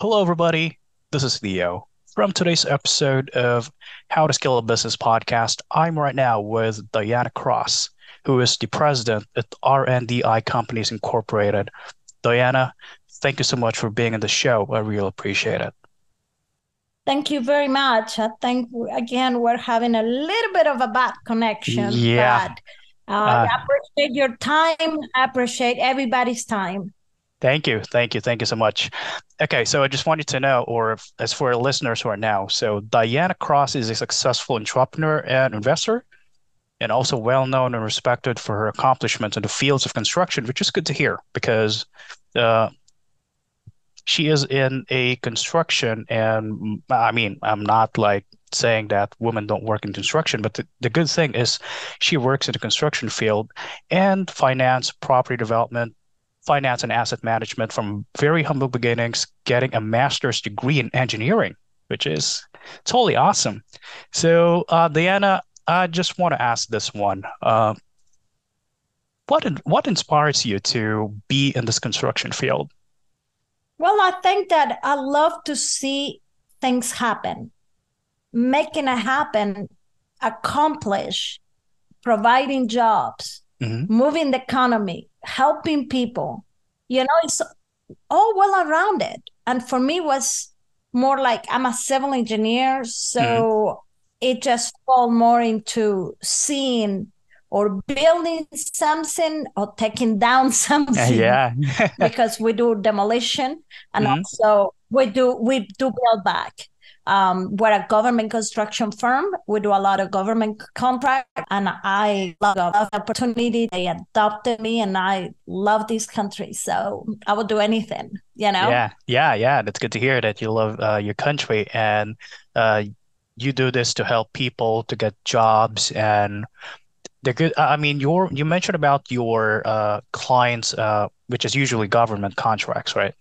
Hello, everybody. This is Theo. From today's episode of How to Scale a Business podcast, I'm right now with Diana Cross, who is the president at RNDI Companies Incorporated. Diana, thank you so much for being on the show. I really appreciate it. Thank you very much. I think again we're having a little bit of a bad connection. Yeah. But, uh, uh, I appreciate your time. I appreciate everybody's time. Thank you. Thank you. Thank you so much. Okay, so I just wanted to know, or if, as for listeners who are now, so Diana Cross is a successful entrepreneur and investor, and also well known and respected for her accomplishments in the fields of construction, which is good to hear because uh, she is in a construction, and I mean, I'm not like saying that women don't work in construction, but the, the good thing is she works in the construction field and finance, property development, finance and asset management from very humble beginnings, getting a master's degree in engineering, which is totally awesome. So, uh, Diana, I just want to ask this one. Uh, what what inspires you to be in this construction field? Well, I think that I love to see things happen, making it happen, accomplish, providing jobs, mm-hmm. moving the economy, helping people. You know, it's all well around it. And for me was more like I'm a civil engineer, so mm-hmm. it just fall more into seeing or building something or taking down something. Yeah. because we do demolition and mm-hmm. also we do we do build back um, we're a government construction firm. We do a lot of government contract, and I love the opportunity. They adopted me, and I love this country, so I would do anything. You know? Yeah, yeah, yeah. That's good to hear that you love uh, your country, and uh, you do this to help people to get jobs and the good. I mean, your you mentioned about your uh, clients, uh, which is usually government contracts, right?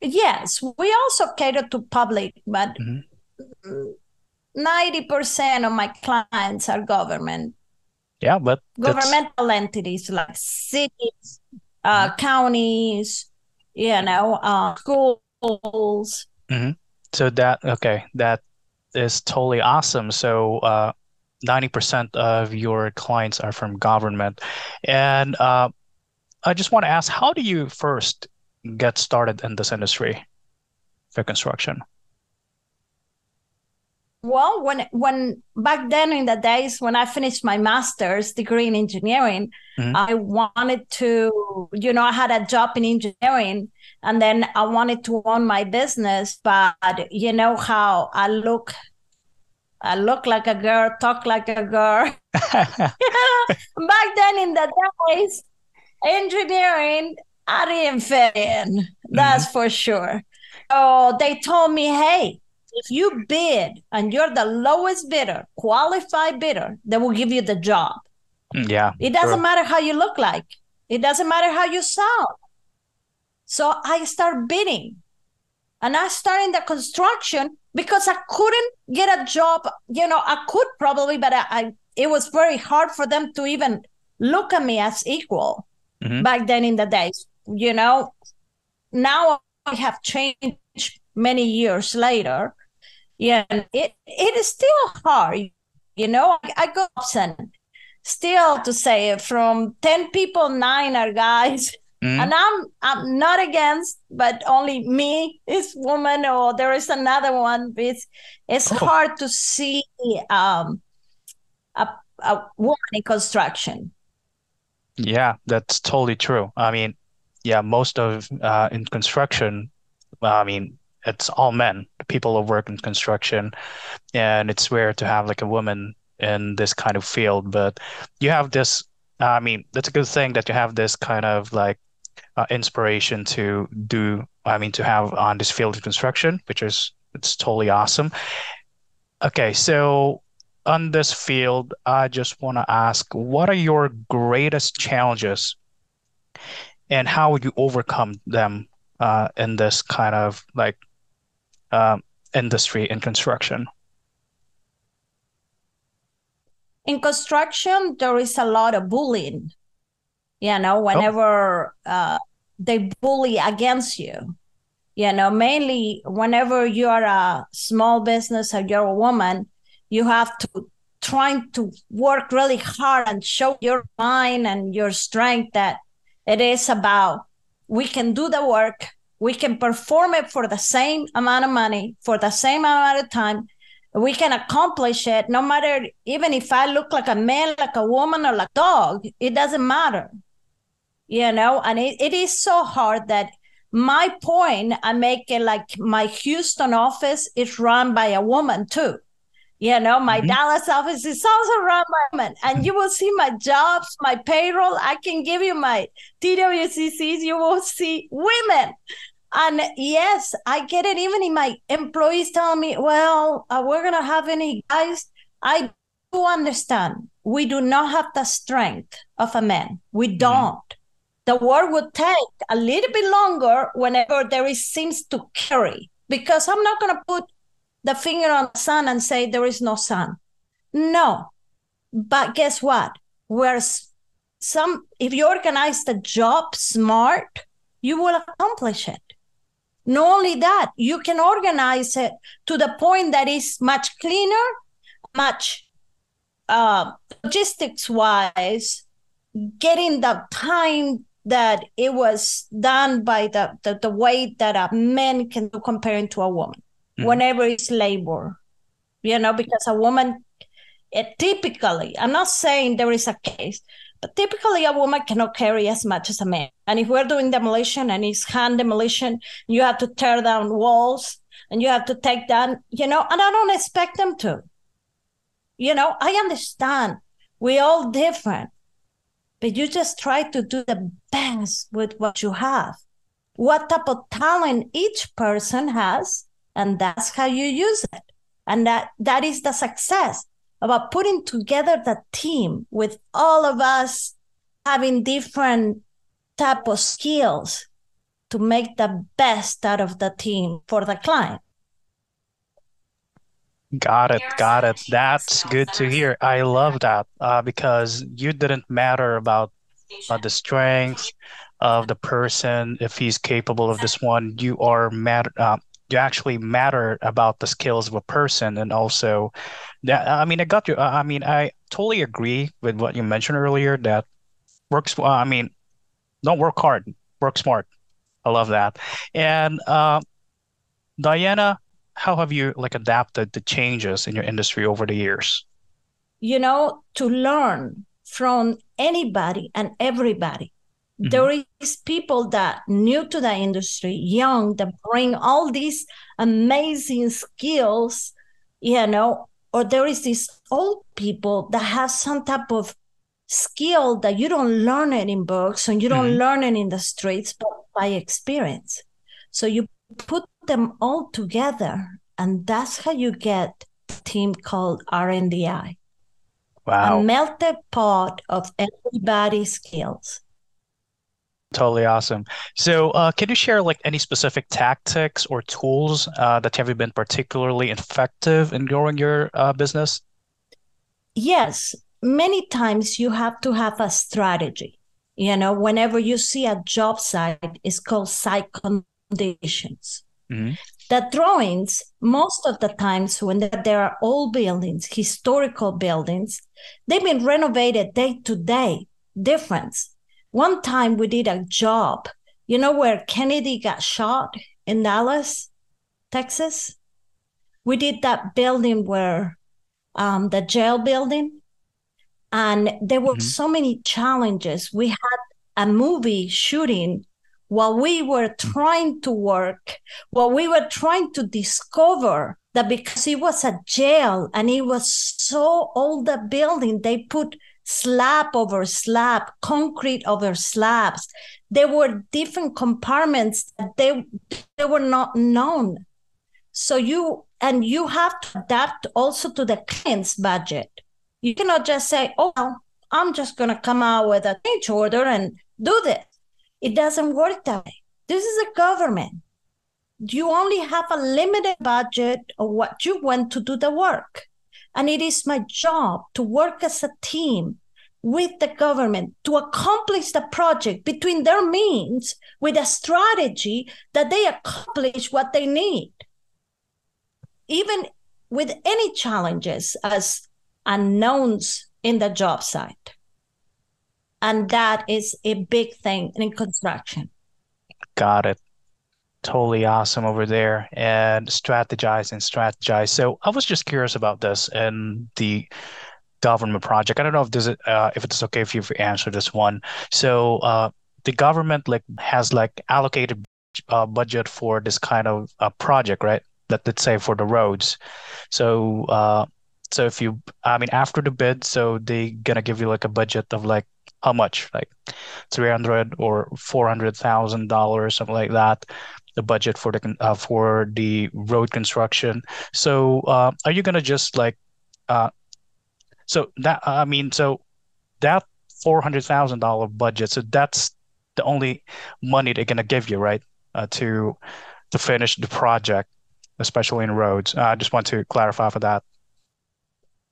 Yes, we also cater to public, but mm-hmm. 90% of my clients are government. Yeah, but governmental entities like cities, uh, mm-hmm. counties, you know, uh, schools. Mm-hmm. So that okay, that is totally awesome. So uh, 90% of your clients are from government, and uh, I just want to ask, how do you first get started in this industry for construction? Well, when when back then in the days when I finished my master's degree in engineering, mm-hmm. I wanted to, you know, I had a job in engineering and then I wanted to own my business, but you know how I look I look like a girl, talk like a girl. Back then in the days, engineering I didn't fit in. That's mm-hmm. for sure. Oh, they told me, hey, if you bid and you're the lowest bidder, qualified bidder, they will give you the job. Mm, yeah. It doesn't sure. matter how you look like. It doesn't matter how you sound. So I start bidding. And I started the construction because I couldn't get a job. You know, I could probably, but I, I it was very hard for them to even look at me as equal mm-hmm. back then in the days you know, now I have changed many years later. Yeah, it it is still hard. You know, I, I go and still to say from 10 people, nine are guys. Mm. And I'm I'm not against, but only me is woman, or there is another one. It's it's oh. hard to see um, a a woman in construction. Yeah, that's totally true. I mean, yeah, most of uh, in construction, I mean, it's all men, people who work in construction, and it's rare to have like a woman in this kind of field. But you have this. I mean, that's a good thing that you have this kind of like uh, inspiration to do. I mean, to have on this field of construction, which is it's totally awesome. Okay, so on this field, I just want to ask, what are your greatest challenges and how would you overcome them uh, in this kind of like um, industry in construction? In construction, there is a lot of bullying. You know, whenever oh. uh, they bully against you. You know, mainly whenever you're a small business or you're a woman, you have to trying to work really hard and show your mind and your strength that it is about we can do the work, we can perform it for the same amount of money, for the same amount of time. We can accomplish it no matter, even if I look like a man, like a woman, or like a dog, it doesn't matter. You know, and it, it is so hard that my point, I make it like my Houston office is run by a woman too. You know, my mm-hmm. Dallas office is also run by women. And you will see my jobs, my payroll. I can give you my TWCCs. You will see women. And yes, I get it. Even if my employees tell me, well, uh, we're going to have any guys. I do understand. We do not have the strength of a man. We mm-hmm. don't. Mm-hmm. The work would take a little bit longer whenever there is seems to carry because I'm not going to put the finger on the sun and say there is no sun. No. But guess what? Where some if you organize the job smart, you will accomplish it. Not only that, you can organize it to the point that is much cleaner, much uh, logistics wise, getting the time that it was done by the, the, the way that a man can do comparing to a woman mm. whenever it's labor you know because a woman it typically i'm not saying there is a case but typically a woman cannot carry as much as a man. And if we're doing demolition and it's hand demolition you have to tear down walls and you have to take down you know and i don't expect them to. You know i understand. We're all different. But you just try to do the best with what you have. What type of talent each person has and that's how you use it. And that that is the success about putting together the team with all of us having different type of skills to make the best out of the team for the client. Got it got it. That's good to hear. I love that uh, because you didn't matter about uh, the strength of the person if he's capable of this one. You are matter uh, you actually matter about the skills of a person and also that i mean i got you i mean i totally agree with what you mentioned earlier that works i mean don't work hard work smart. I love that. And uh, diana how have you like adapted the changes in your industry over the years? You know to learn from anybody and everybody Mm-hmm. There is people that new to the industry, young, that bring all these amazing skills, you know, or there is these old people that have some type of skill that you don't learn it in books and you don't mm-hmm. learn it in the streets, but by experience. So you put them all together, and that's how you get a team called RNDI. Wow. A melted pot of everybody's skills. Totally awesome. So, uh, can you share like any specific tactics or tools uh, that have been particularly effective in growing your uh, business? Yes, many times you have to have a strategy. You know, whenever you see a job site, it's called site conditions. Mm-hmm. The drawings, most of the times when there are old buildings, historical buildings, they've been renovated day to day, difference one time we did a job, you know, where Kennedy got shot in Dallas, Texas? We did that building where um, the jail building, and there were mm-hmm. so many challenges. We had a movie shooting while we were trying to work, while we were trying to discover that because it was a jail and it was so old a building, they put slab over slab, concrete over slabs. There were different compartments that they, they were not known. So you and you have to adapt also to the client's budget. You cannot just say, "Oh, well, I'm just going to come out with a change order and do this." It doesn't work that way. This is a government. You only have a limited budget of what you want to do the work. And it is my job to work as a team with the government to accomplish the project between their means with a strategy that they accomplish what they need. Even with any challenges as unknowns in the job site. And that is a big thing in construction. Got it. Totally awesome over there and strategize and strategize. So I was just curious about this and the government project. I don't know if this is, uh, if it's okay if you answer this one. So uh, the government like has like allocated uh, budget for this kind of uh, project, right? Let, let's say for the roads. So uh, so if you, I mean, after the bid, so they gonna give you like a budget of like how much, like three hundred or four hundred thousand dollars, something like that. The budget for the uh, for the road construction. So uh, are you gonna just like uh, so that I mean, so that four hundred thousand dollar budget. So that's the only money they're gonna give you, right? Uh, to to finish the project, especially in roads. Uh, I just want to clarify for that.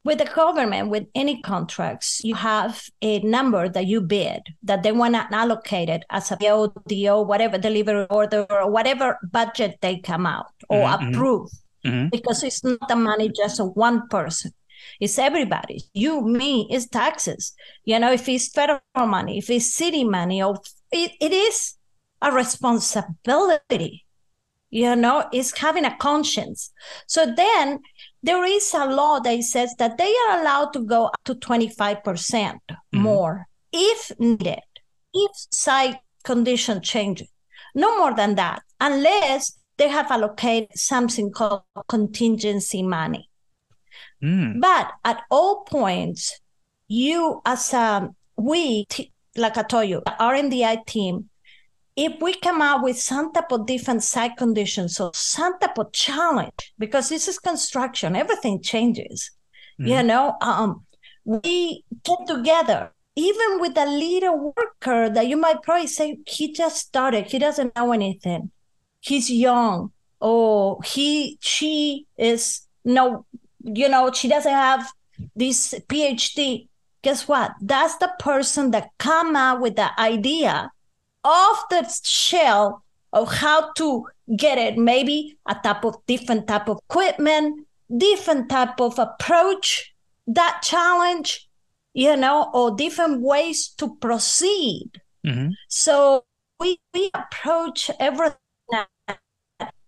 With the government, with any contracts, you have a number that you bid that they want to allocate it as a PO, DO, whatever delivery order, or whatever budget they come out or mm-hmm. approve. Mm-hmm. Because it's not the money just of one person. It's everybody. You, me, it's taxes. You know, if it's federal money, if it's city money, or it, it is a responsibility. You know, it's having a conscience. So then there is a law that says that they are allowed to go up to 25% mm hmm more if needed, if site condition changes. No more than that, unless they have allocated something called contingency money. Mm. But at all points, you as a we, like I told you, RNDI team, if we come out with some type of different site conditions or some type of challenge, because this is construction, everything changes. Mm. You know, um, we get together, even with a little worker that you might probably say he just started, he doesn't know anything, he's young, or he she is no you know, she doesn't have this PhD. Guess what? That's the person that come out with the idea of the shell of how to get it. Maybe a type of different type of equipment, different type of approach, that challenge, you know, or different ways to proceed. Mm-hmm. So we, we approach everything at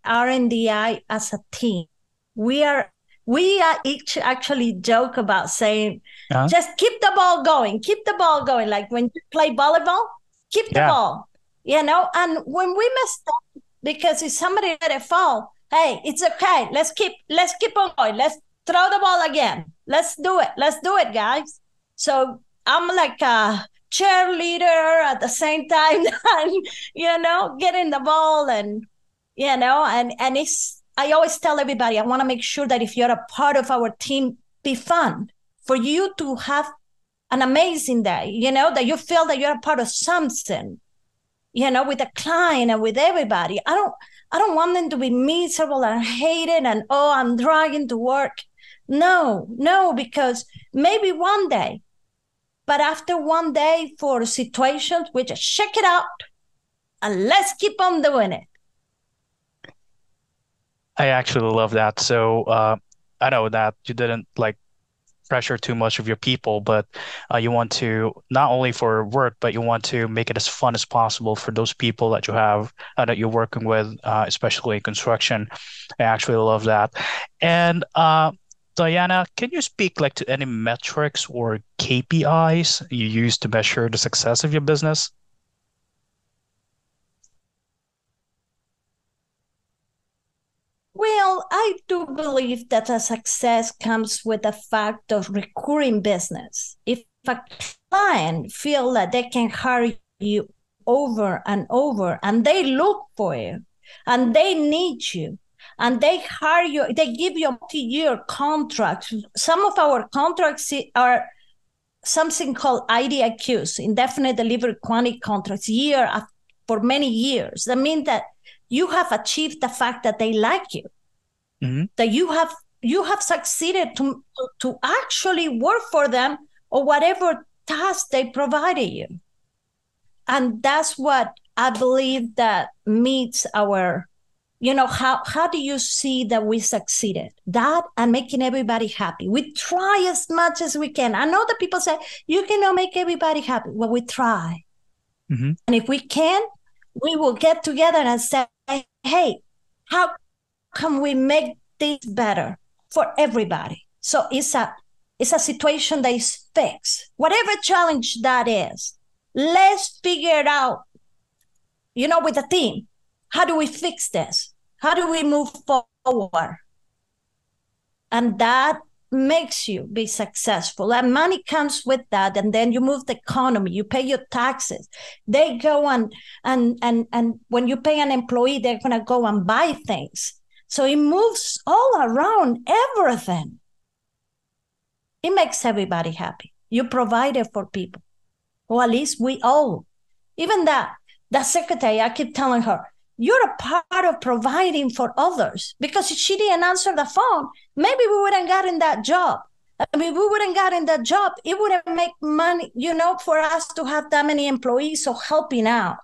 RNDI as a team. We are we uh, each actually joke about saying, uh-huh. just keep the ball going, keep the ball going. Like when you play volleyball, keep the yeah. ball, you know. And when we mess up, because if somebody let it fall, hey, it's okay. Let's keep, let's keep on going. Let's throw the ball again. Let's do it. Let's do it, guys. So I'm like a cheerleader at the same time, and, you know, getting the ball and, you know, and and it's I always tell everybody, I want to make sure that if you're a part of our team, be fun for you to have an amazing day, you know, that you feel that you're a part of something, you know, with the client and with everybody. I don't, I don't want them to be miserable and hated and, oh, I'm dragging to work. No, no, because maybe one day, but after one day for situations, we just check it out and let's keep on doing it. I actually love that. So uh, I know that you didn't like pressure too much of your people, but uh, you want to not only for work, but you want to make it as fun as possible for those people that you have uh, that you're working with, uh, especially in construction. I actually love that. And uh, Diana, can you speak like to any metrics or KPIs you use to measure the success of your business? Well, I do believe that a success comes with the fact of recurring business. If a client feel that they can hire you over and over and they look for you and they need you and they hire you, they give you a multi-year contract. Some of our contracts are something called IDIQs, indefinite delivery quantity contracts, year for many years. That means that you have achieved the fact that they like you mm-hmm. that you have you have succeeded to, to actually work for them or whatever task they provided you. And that's what I believe that meets our, you know, how how do you see that we succeeded? That and making everybody happy. We try as much as we can. I know that people say you cannot make everybody happy. Well, we try. Mm-hmm. And if we can, we will get together and say, hey, how can we make this better for everybody? So it's a it's a situation that is fixed. Whatever challenge that is, let's figure it out, you know, with a team. How do we fix this? How do we move forward? And that makes you be successful and money comes with that and then you move the economy you pay your taxes they go on and and and when you pay an employee they're going to go and buy things so it moves all around everything. It makes everybody happy. You provide it for people or at least we all. Even that that secretary i keep telling her you're a part of providing for others. Because if she didn't answer the phone maybe we wouldn't gotten that job. I mean we wouldn't gotten that job. It wouldn't make money you know for us to have that many employees so helping out.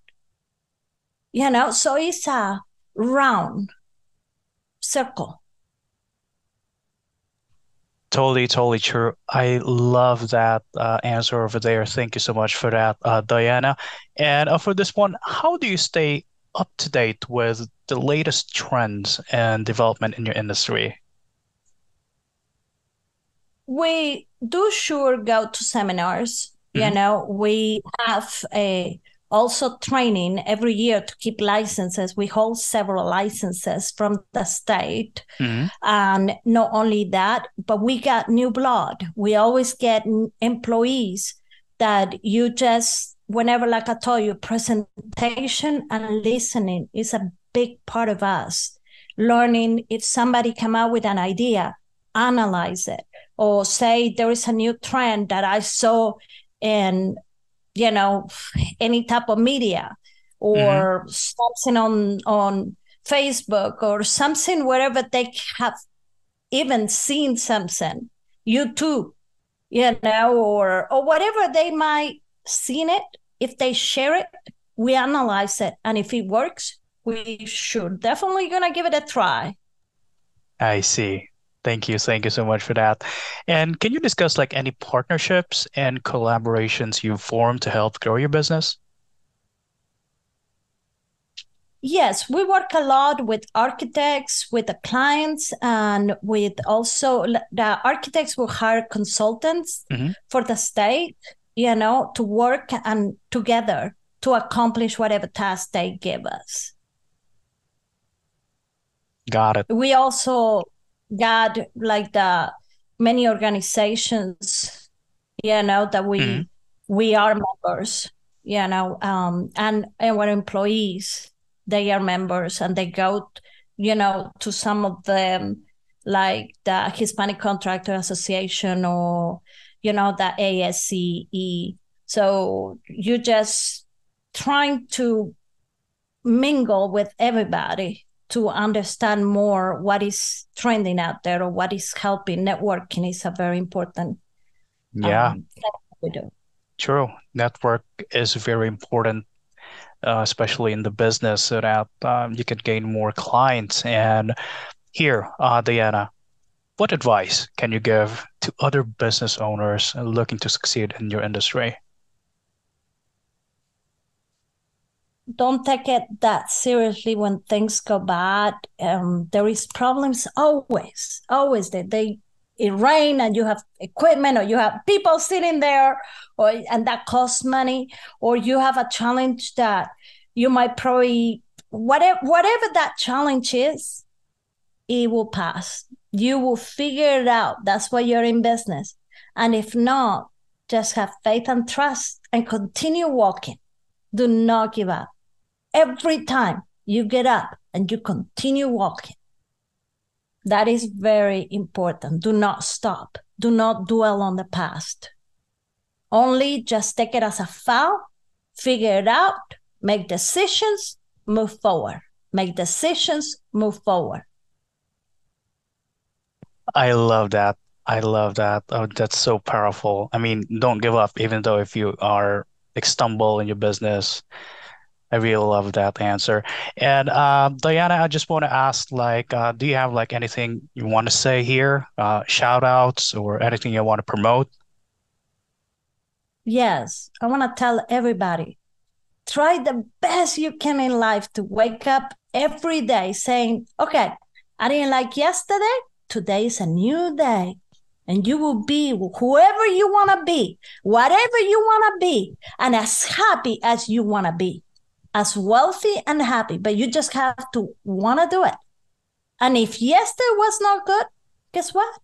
You know so it's a round circle Totally, totally true. I love that uh, answer over there. Thank you so much for that, uh, Diana. And uh, for this one, how do you stay up to date with the latest trends and development in your industry? We do sure go to seminars. Mm-hmm. You know, we have a also training every year to keep licenses. We hold several licenses from the state. Mm-hmm. And not only that, but we got new blood. We always get employees that you just whenever, like I told you, presentation and listening is a big part of us. Learning if somebody come out with an idea, analyze it, or say there is a new trend that I saw in, you know, any type of media or mm-hmm. something on on Facebook or something wherever they have even seen something, YouTube, you know, or or whatever they might seen it, if they share it, we analyze it. And if it works, we should definitely gonna give it a try. I see. Thank you. Thank you so much for that. And can you discuss like any partnerships and collaborations you've formed to help grow your business? Yes, we work a lot with architects, with the clients, and with also the architects will hire consultants mm-hmm. for the state you know, to work and together to accomplish whatever task they give us. Got it. We also got like the many organizations, you know, that we mm-hmm. we are members, you know, um, and and our employees they are members and they go, you know, to some of them like the Hispanic Contractor Association or you know, the ASCE. So you're just trying to mingle with everybody to understand more what is trending out there or what is helping. Networking is a very important. Yeah. Um, we do. True. Network is very important, uh, especially in the business, so that um, you can gain more clients. And here, uh, Diana, what advice can you give to other business owners looking to succeed in your industry? Don't take it that seriously when things go bad. Um, there is problems always, always. That they it rain and you have equipment or you have people sitting there, or and that costs money, or you have a challenge that you might probably whatever whatever that challenge is, it will pass you will figure it out. That's why you're in business. And if not, just have faith and trust and continue walking. Do not give up. Every time you get up and you continue walking, that is very important. Do not stop. Do not dwell on the past. Only just take it as a foul, figure it out, make decisions, move forward. Make decisions, move forward. I love that. I love that. Oh, that's so powerful. I mean, don't give up, even though if you are like stumble in your business. I really love that answer. And uh, Diana, I just want to ask, like, uh, do you have like anything you want to say here? Uh, shout outs or anything you want to promote? Yes, I want to tell everybody try the best you can in life to wake up every day saying, okay, I didn't like yesterday. Today is a new day. And you will be whoever you want to be, whatever you want to be, and as happy as you want to be, as wealthy and happy. But you just have to want to do it. And if yesterday was not good, guess what?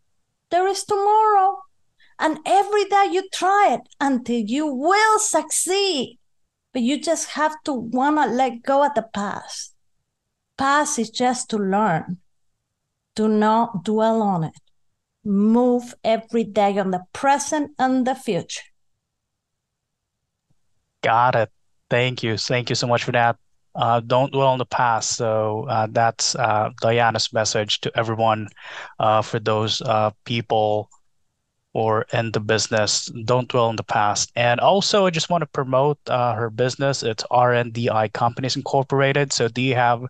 There is tomorrow. And every day you try it until you will succeed. But you just have to want to let go of the past. Past is just to learn. Do not dwell on it. Move every day on the present and the future. Got it. Thank you. Thank you so much for that. Uh, don't dwell on the past. So uh, that's uh, Diana's message to everyone. Uh, for those uh, people or in the business, don't dwell on the past. And also, I just want to promote uh, her business. It's RNDI Companies Incorporated. So do you have,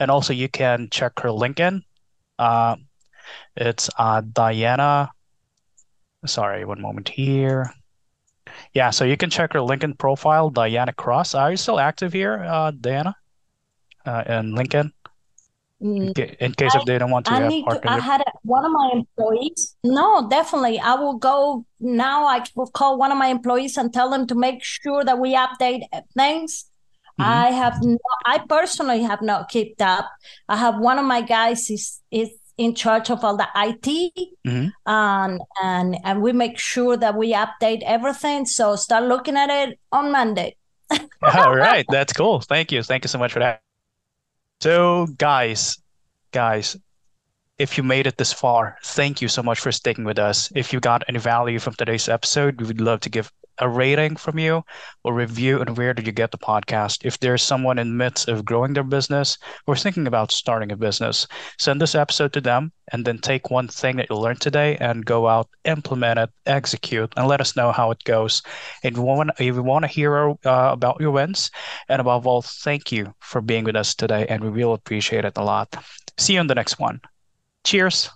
and also you can check her LinkedIn. it's Diana. Sorry, one moment here. Yeah, so you can check her LinkedIn profile, Diana Cross. Are you still active here, uh, Diana, uh, in LinkedIn? In, Mm, in case I if they don't want to I have need to. I had a, one of my employees. No, definitely. I will go now. I will call one of my employees and tell them to make sure that we update things. hmm I have I personally have not kept up. I have one of my guys is is in charge of all the IT hmm and and and we make sure that we update everything. So start looking at it on Monday. All right, that's cool. Thank you. Thank you so much for that. So, guys, guys, If you made it this far, thank you so much for sticking with us. If you got any value from today's episode, we would love to give a rating from you or review and where did you get the podcast. If there's someone in the midst of growing their business or thinking about starting a business, send this episode to them and then take one thing that you learned today and go out, implement it, execute, and let us know how it goes. And if you want, to hear uh, about your wins, and above all, thank you for being with us today, and we will appreciate it a lot. See you on the next one. Cheers.